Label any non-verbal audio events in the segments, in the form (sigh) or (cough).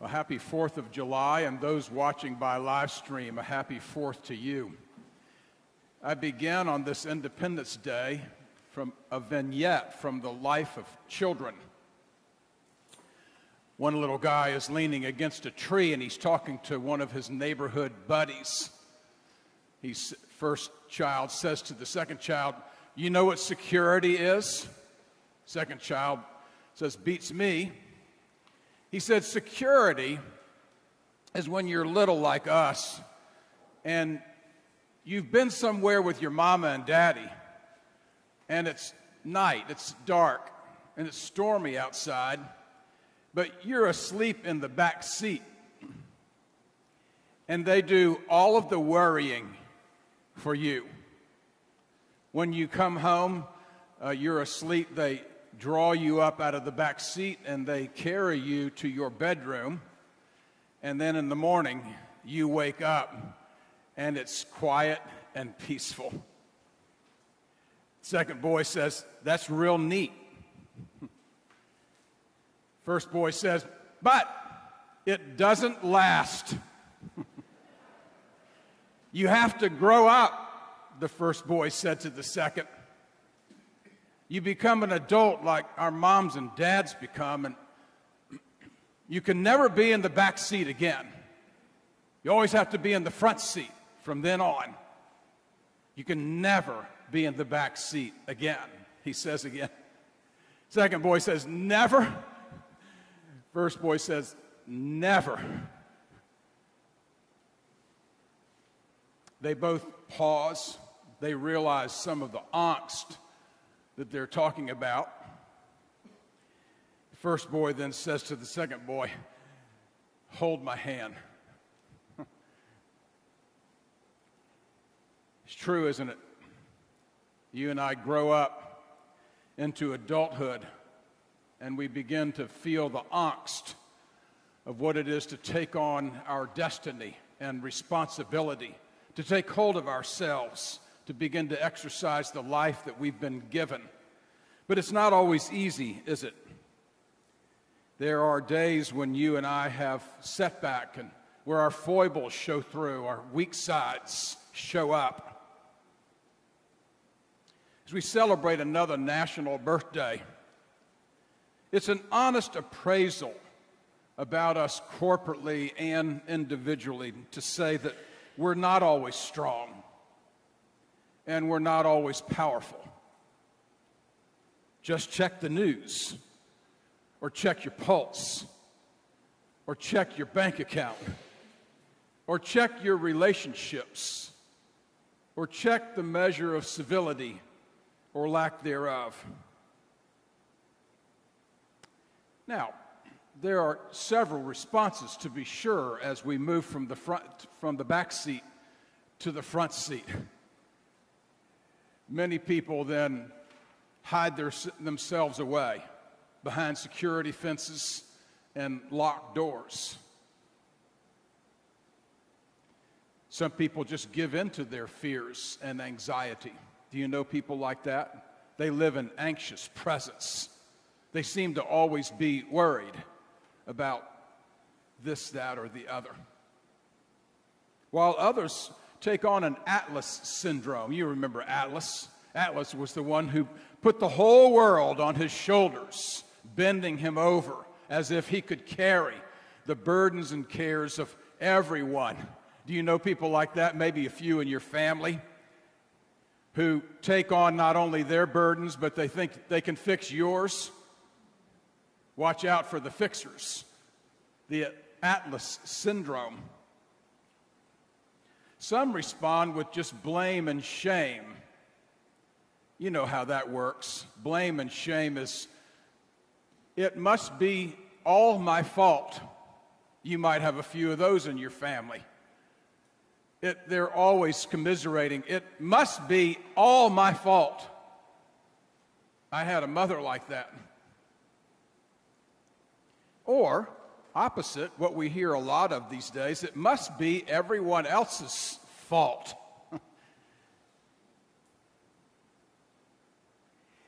A happy 4th of July, and those watching by live stream, a happy 4th to you. I begin on this Independence Day from a vignette from the life of children. One little guy is leaning against a tree and he's talking to one of his neighborhood buddies. His first child says to the second child, You know what security is? Second child says, Beats me. He said, Security is when you're little like us and you've been somewhere with your mama and daddy and it's night, it's dark, and it's stormy outside, but you're asleep in the back seat. And they do all of the worrying for you. When you come home, uh, you're asleep, they draw you up out of the back seat and they carry you to your bedroom. And then in the morning, you wake up and it's quiet and peaceful. Second boy says, That's real neat. First boy says, But it doesn't last. (laughs) you have to grow up, the first boy said to the second. You become an adult like our moms and dads become, and you can never be in the back seat again. You always have to be in the front seat from then on. You can never be in the back seat again, he says again. Second boy says, never. First boy says, never. They both pause. They realize some of the angst that they're talking about. The first boy then says to the second boy, Hold my hand. (laughs) it's true, isn't it? You and I grow up into adulthood and we begin to feel the angst of what it is to take on our destiny and responsibility, to take hold of ourselves to begin to exercise the life that we've been given. But it's not always easy, is it? There are days when you and I have setback and where our foibles show through, our weak sides show up. As we celebrate another national birthday, it's an honest appraisal about us corporately and individually to say that we're not always strong and we're not always powerful. Just check the news, or check your pulse, or check your bank account, or check your relationships, or check the measure of civility or lack thereof. Now, there are several responses to be sure as we move from the front from the back seat to the front seat. Many people then hide their, themselves away behind security fences and locked doors. Some people just give in to their fears and anxiety. Do you know people like that? They live in anxious presence. They seem to always be worried about this, that, or the other. While others take on an Atlas syndrome. You remember Atlas. Atlas was the one who put the whole world on his shoulders, bending him over as if he could carry the burdens and cares of everyone. Do you know people like that? Maybe a few in your family who take on not only their burdens, but they think they can fix yours. Watch out for the fixers. The Atlas syndrome. Some respond with just blame and shame. You know how that works. Blame and shame is, it must be all my fault. You might have a few of those in your family. It, they're always commiserating. It must be all my fault. I had a mother like that. Or, opposite, what we hear a lot of these days, it must be everyone else's fault. (laughs)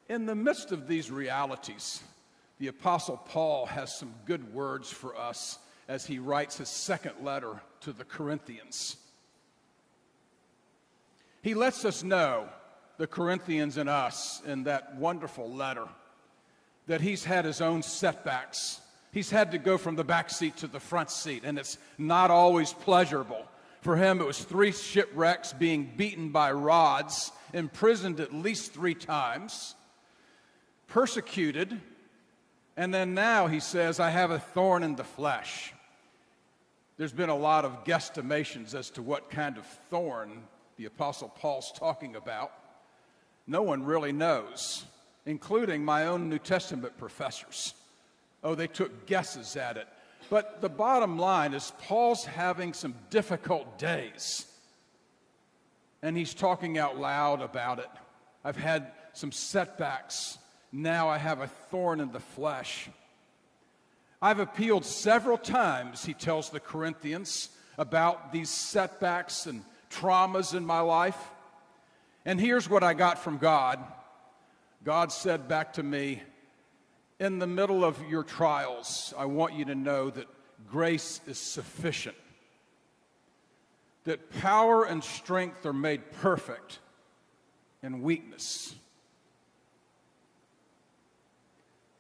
In the midst of these realities, the Apostle Paul has some good words for us as he writes his second letter to the Corinthians. He lets us know, the Corinthians and us, in that wonderful letter, that he's had his own setbacks. He's had to go from the back seat to the front seat, and it's not always pleasurable. For him, it was three shipwrecks, being beaten by rods, imprisoned at least three times, persecuted, and then now he says, I have a thorn in the flesh. There's been a lot of guesstimations as to what kind of thorn the Apostle Paul's talking about. No one really knows, including my own New Testament professors. Oh, they took guesses at it. But the bottom line is, Paul's having some difficult days. And he's talking out loud about it. I've had some setbacks. Now I have a thorn in the flesh. I've appealed several times, he tells the Corinthians, about these setbacks and traumas in my life. And here's what I got from God God said back to me, In the middle of your trials, I want you to know that grace is sufficient, that power and strength are made perfect in weakness.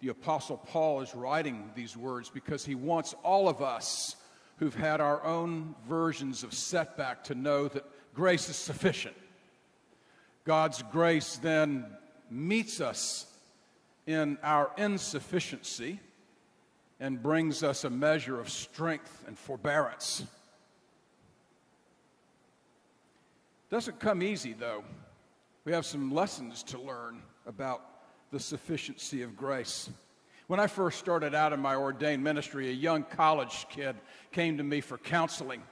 the Apostle Paul is writing these words because he wants all of us who've had our own versions of setback to know that grace is sufficient. God's grace then meets us in our insufficiency and brings us a measure of strength and forbearance. Doesn't come easy, though. We have some lessons to learn about the sufficiency of grace. When I first started out in my ordained ministry, a young college kid came to me for counseling.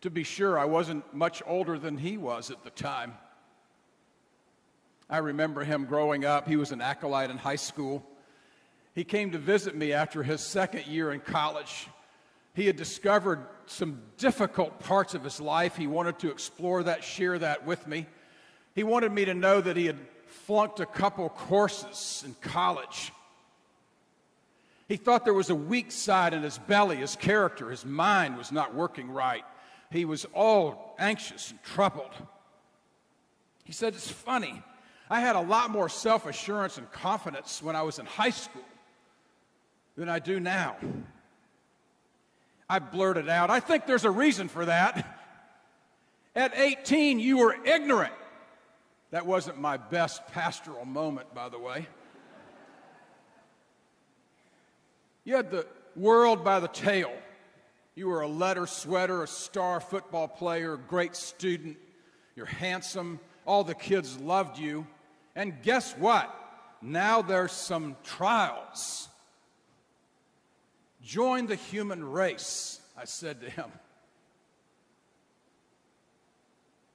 To be sure, I wasn't much older than he was at the time. I remember him growing up. He was an acolyte in high school. He came to visit me after his second year in college. He had discovered some difficult parts of his life. He wanted to explore that, share that with me. He wanted me to know that he had flunked a couple courses in college. He thought there was a weak side in his belly, his character, his mind was not working right. He was all anxious and troubled. He said, It's funny. I had a lot more self assurance and confidence when I was in high school than I do now. I blurted out, I think there's a reason for that. At 18, you were ignorant. That wasn't my best pastoral moment, by the way. You had the world by the tail. You were a letter sweater, a star football player, a great student. You're handsome. All the kids loved you. And guess what? Now there's some trials. Join the human race, I said to him.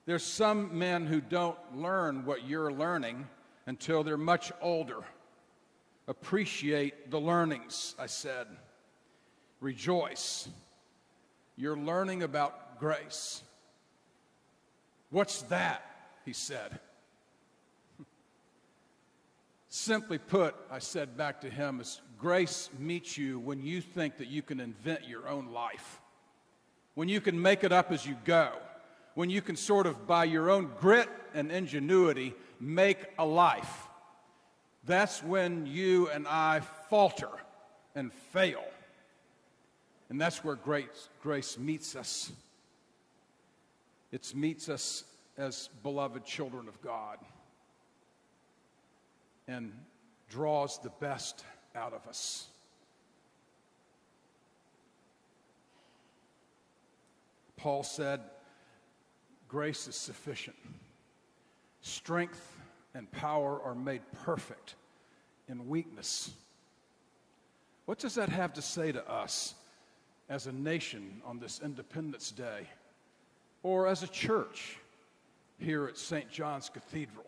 There's some men who don't learn what you're learning until they're much older. Appreciate the learnings, I said. Rejoice. You're learning about grace. What's that? He said. Simply put, I said back to him, is grace meets you when you think that you can invent your own life, when you can make it up as you go when you can sort of, by your own grit and ingenuity, make a life. That's when you and I falter and fail. And that's where grace, grace meets us. It meets us as beloved children of God and draws the best out of us. Paul said, Grace is sufficient. Strength and power are made perfect in weakness. What does that have to say to us as a nation on this Independence Day or as a church here at St. John's Cathedral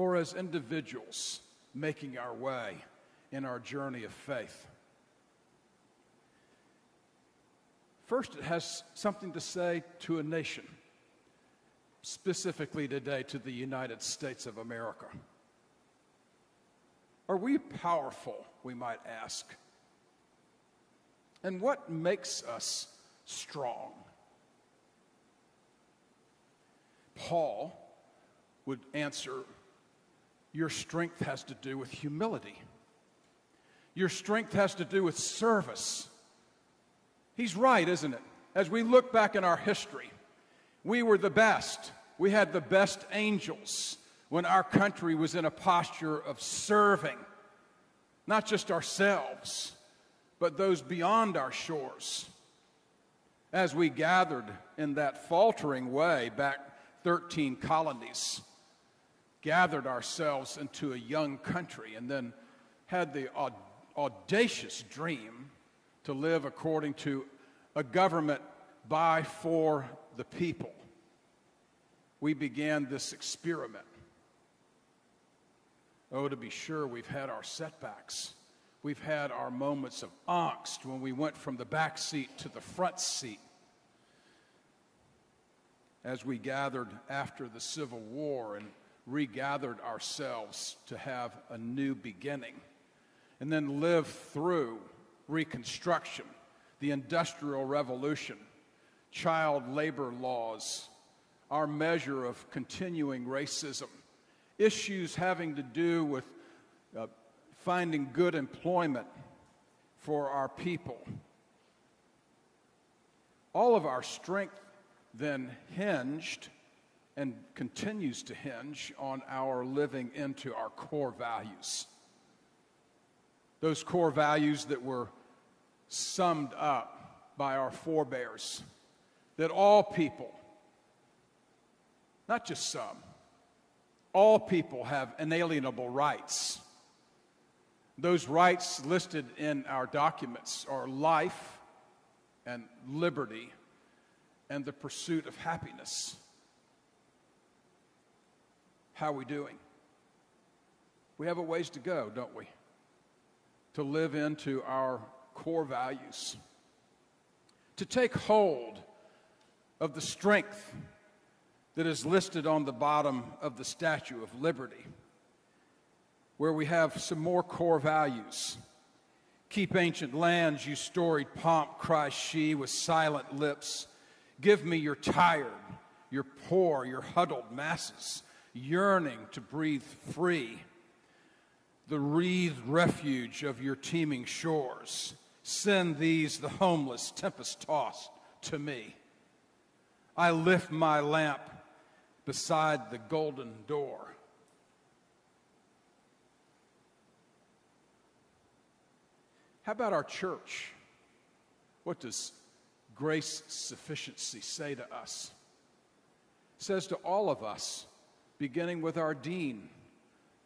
or as individuals making our way in our journey of faith? First, it has something to say to a nation specifically today to the United States of America? Are we powerful, we might ask? And what makes us strong? Paul would answer Your strength has to do with humility. Your strength has to do with service. He's right, isn't it? As we look back in our history, we were the best. We had the best angels when our country was in a posture of serving, not just ourselves, but those beyond our shores. As we gathered in that faltering way back 13 colonies, gathered ourselves into a young country, and then had the audacious dream to live according to a government by, for the people. We began this experiment. Oh, to be sure, we've had our setbacks. We've had our moments of angst when we went from the back seat to the front seat. As we gathered after the Civil War and regathered ourselves to have a new beginning, and then live through Reconstruction, the Industrial Revolution, child labor laws, our measure of continuing racism, issues having to do with uh, finding good employment for our people. All of our strength then hinged and continues to hinge on our living into our core values. Those core values that were summed up by our forebears that all people, not just some, all people have inalienable rights. Those rights listed in our documents are life and liberty and the pursuit of happiness. How are we doing? We have a ways to go, don't we? To live into our core values, to take hold of the strength that is listed on the bottom of the Statue of Liberty, where we have some more core values. Keep ancient lands, you storied pomp, cries she with silent lips. Give me your tired, your poor, your huddled masses, yearning to breathe free, the wreathed refuge of your teeming shores. Send these, the homeless, tempest tossed, to me. I lift my lamp beside the golden door. How about our church? What does grace sufficiency say to us? It says to all of us, beginning with our dean,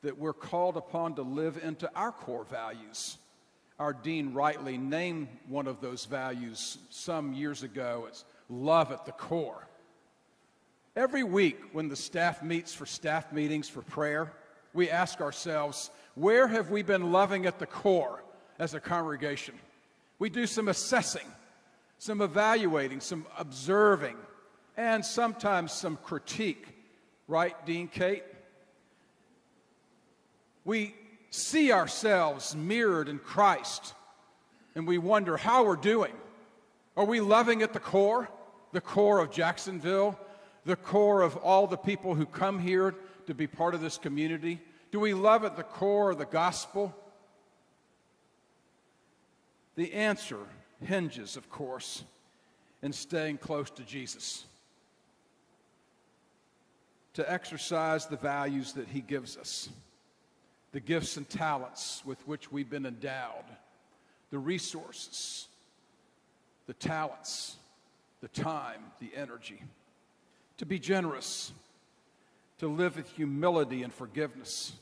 that we're called upon to live into our core values. Our dean rightly named one of those values some years ago. It's love at the core. Every week, when the staff meets for staff meetings for prayer, we ask ourselves, where have we been loving at the core as a congregation? We do some assessing, some evaluating, some observing, and sometimes some critique. Right, Dean Kate? We see ourselves mirrored in Christ and we wonder how we're doing. Are we loving at the core, the core of Jacksonville, the core of all the people who come here to be part of this community? Do we love at the core of the gospel? The answer hinges, of course, in staying close to Jesus, to exercise the values that he gives us, the gifts and talents with which we've been endowed, the resources, the talents, the time, the energy to be generous, to live with humility and forgiveness,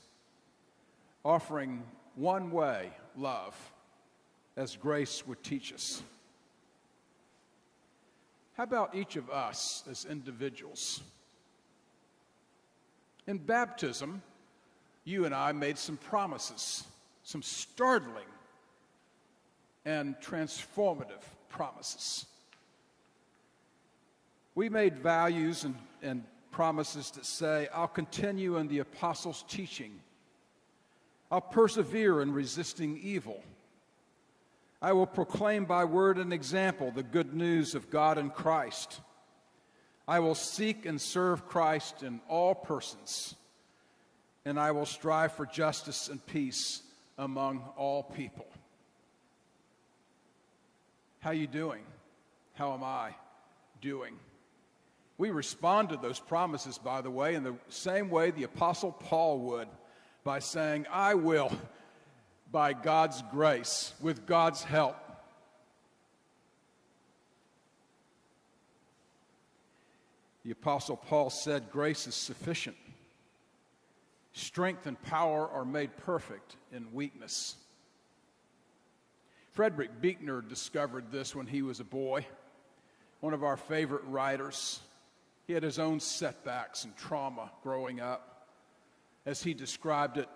offering one way love as grace would teach us. How about each of us as individuals? In baptism, you and I made some promises, some startling and transformative promises. We made values and, and promises that say, I'll continue in the apostles' teaching. I'll persevere in resisting evil. I will proclaim by word and example the good news of God and Christ. I will seek and serve Christ in all persons, and I will strive for justice and peace among all people. How you doing? How am I doing? We respond to those promises, by the way, in the same way the Apostle Paul would by saying, I will, by God's grace, with God's help. The Apostle Paul said, Grace is sufficient. Strength and power are made perfect in weakness. Frederick Buechner discovered this when he was a boy, one of our favorite writers. He had his own setbacks and trauma growing up. As he described it,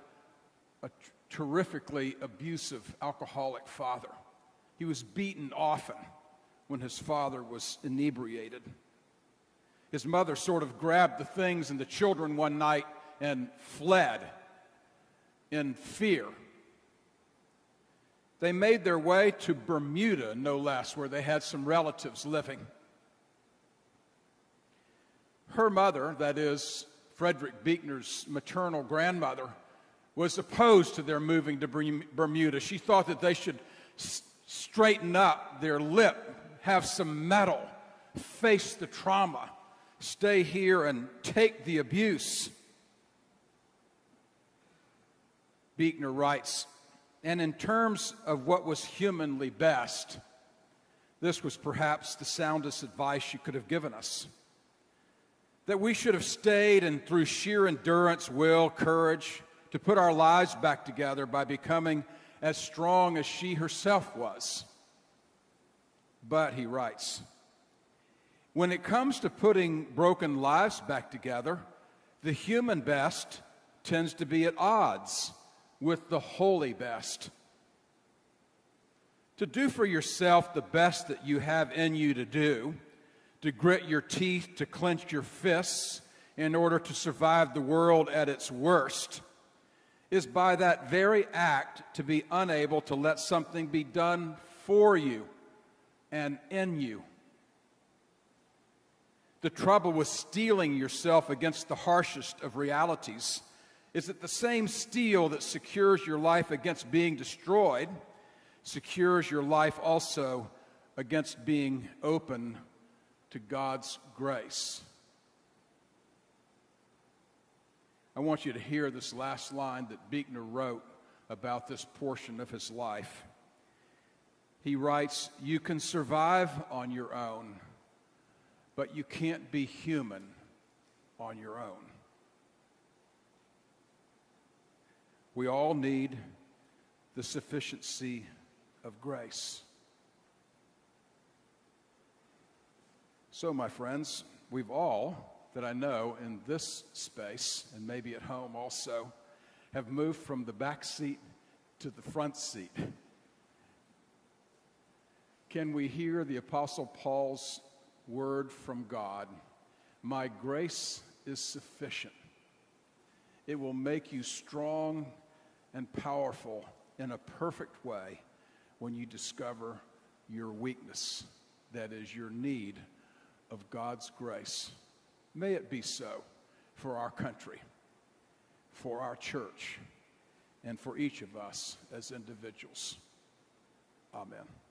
a terrifically abusive alcoholic father. He was beaten often when his father was inebriated. His mother sort of grabbed the things and the children one night and fled in fear they made their way to Bermuda, no less, where they had some relatives living. Her mother, that is, Frederick Buechner's maternal grandmother, was opposed to their moving to Bermuda. She thought that they should s- straighten up their lip, have some metal, face the trauma, stay here and take the abuse. Buechner writes, and in terms of what was humanly best, this was perhaps the soundest advice you could have given us. That we should have stayed and through sheer endurance, will, courage, to put our lives back together by becoming as strong as she herself was. But, he writes, when it comes to putting broken lives back together, the human best tends to be at odds with the holy best. To do for yourself the best that you have in you to do, to grit your teeth, to clench your fists in order to survive the world at its worst, is by that very act to be unable to let something be done for you and in you. The trouble with steeling yourself against the harshest of realities is that the same steel that secures your life against being destroyed secures your life also against being open to God's grace. I want you to hear this last line that Buechner wrote about this portion of his life. He writes, You can survive on your own, but you can't be human on your own. We all need the sufficiency of grace. So, my friends, we've all, that I know in this space, and maybe at home also, have moved from the back seat to the front seat. Can we hear the Apostle Paul's word from God? My grace is sufficient. It will make you strong and powerful in a perfect way when you discover your weakness, that is, your need of God's grace. May it be so for our country, for our church, and for each of us as individuals. Amen.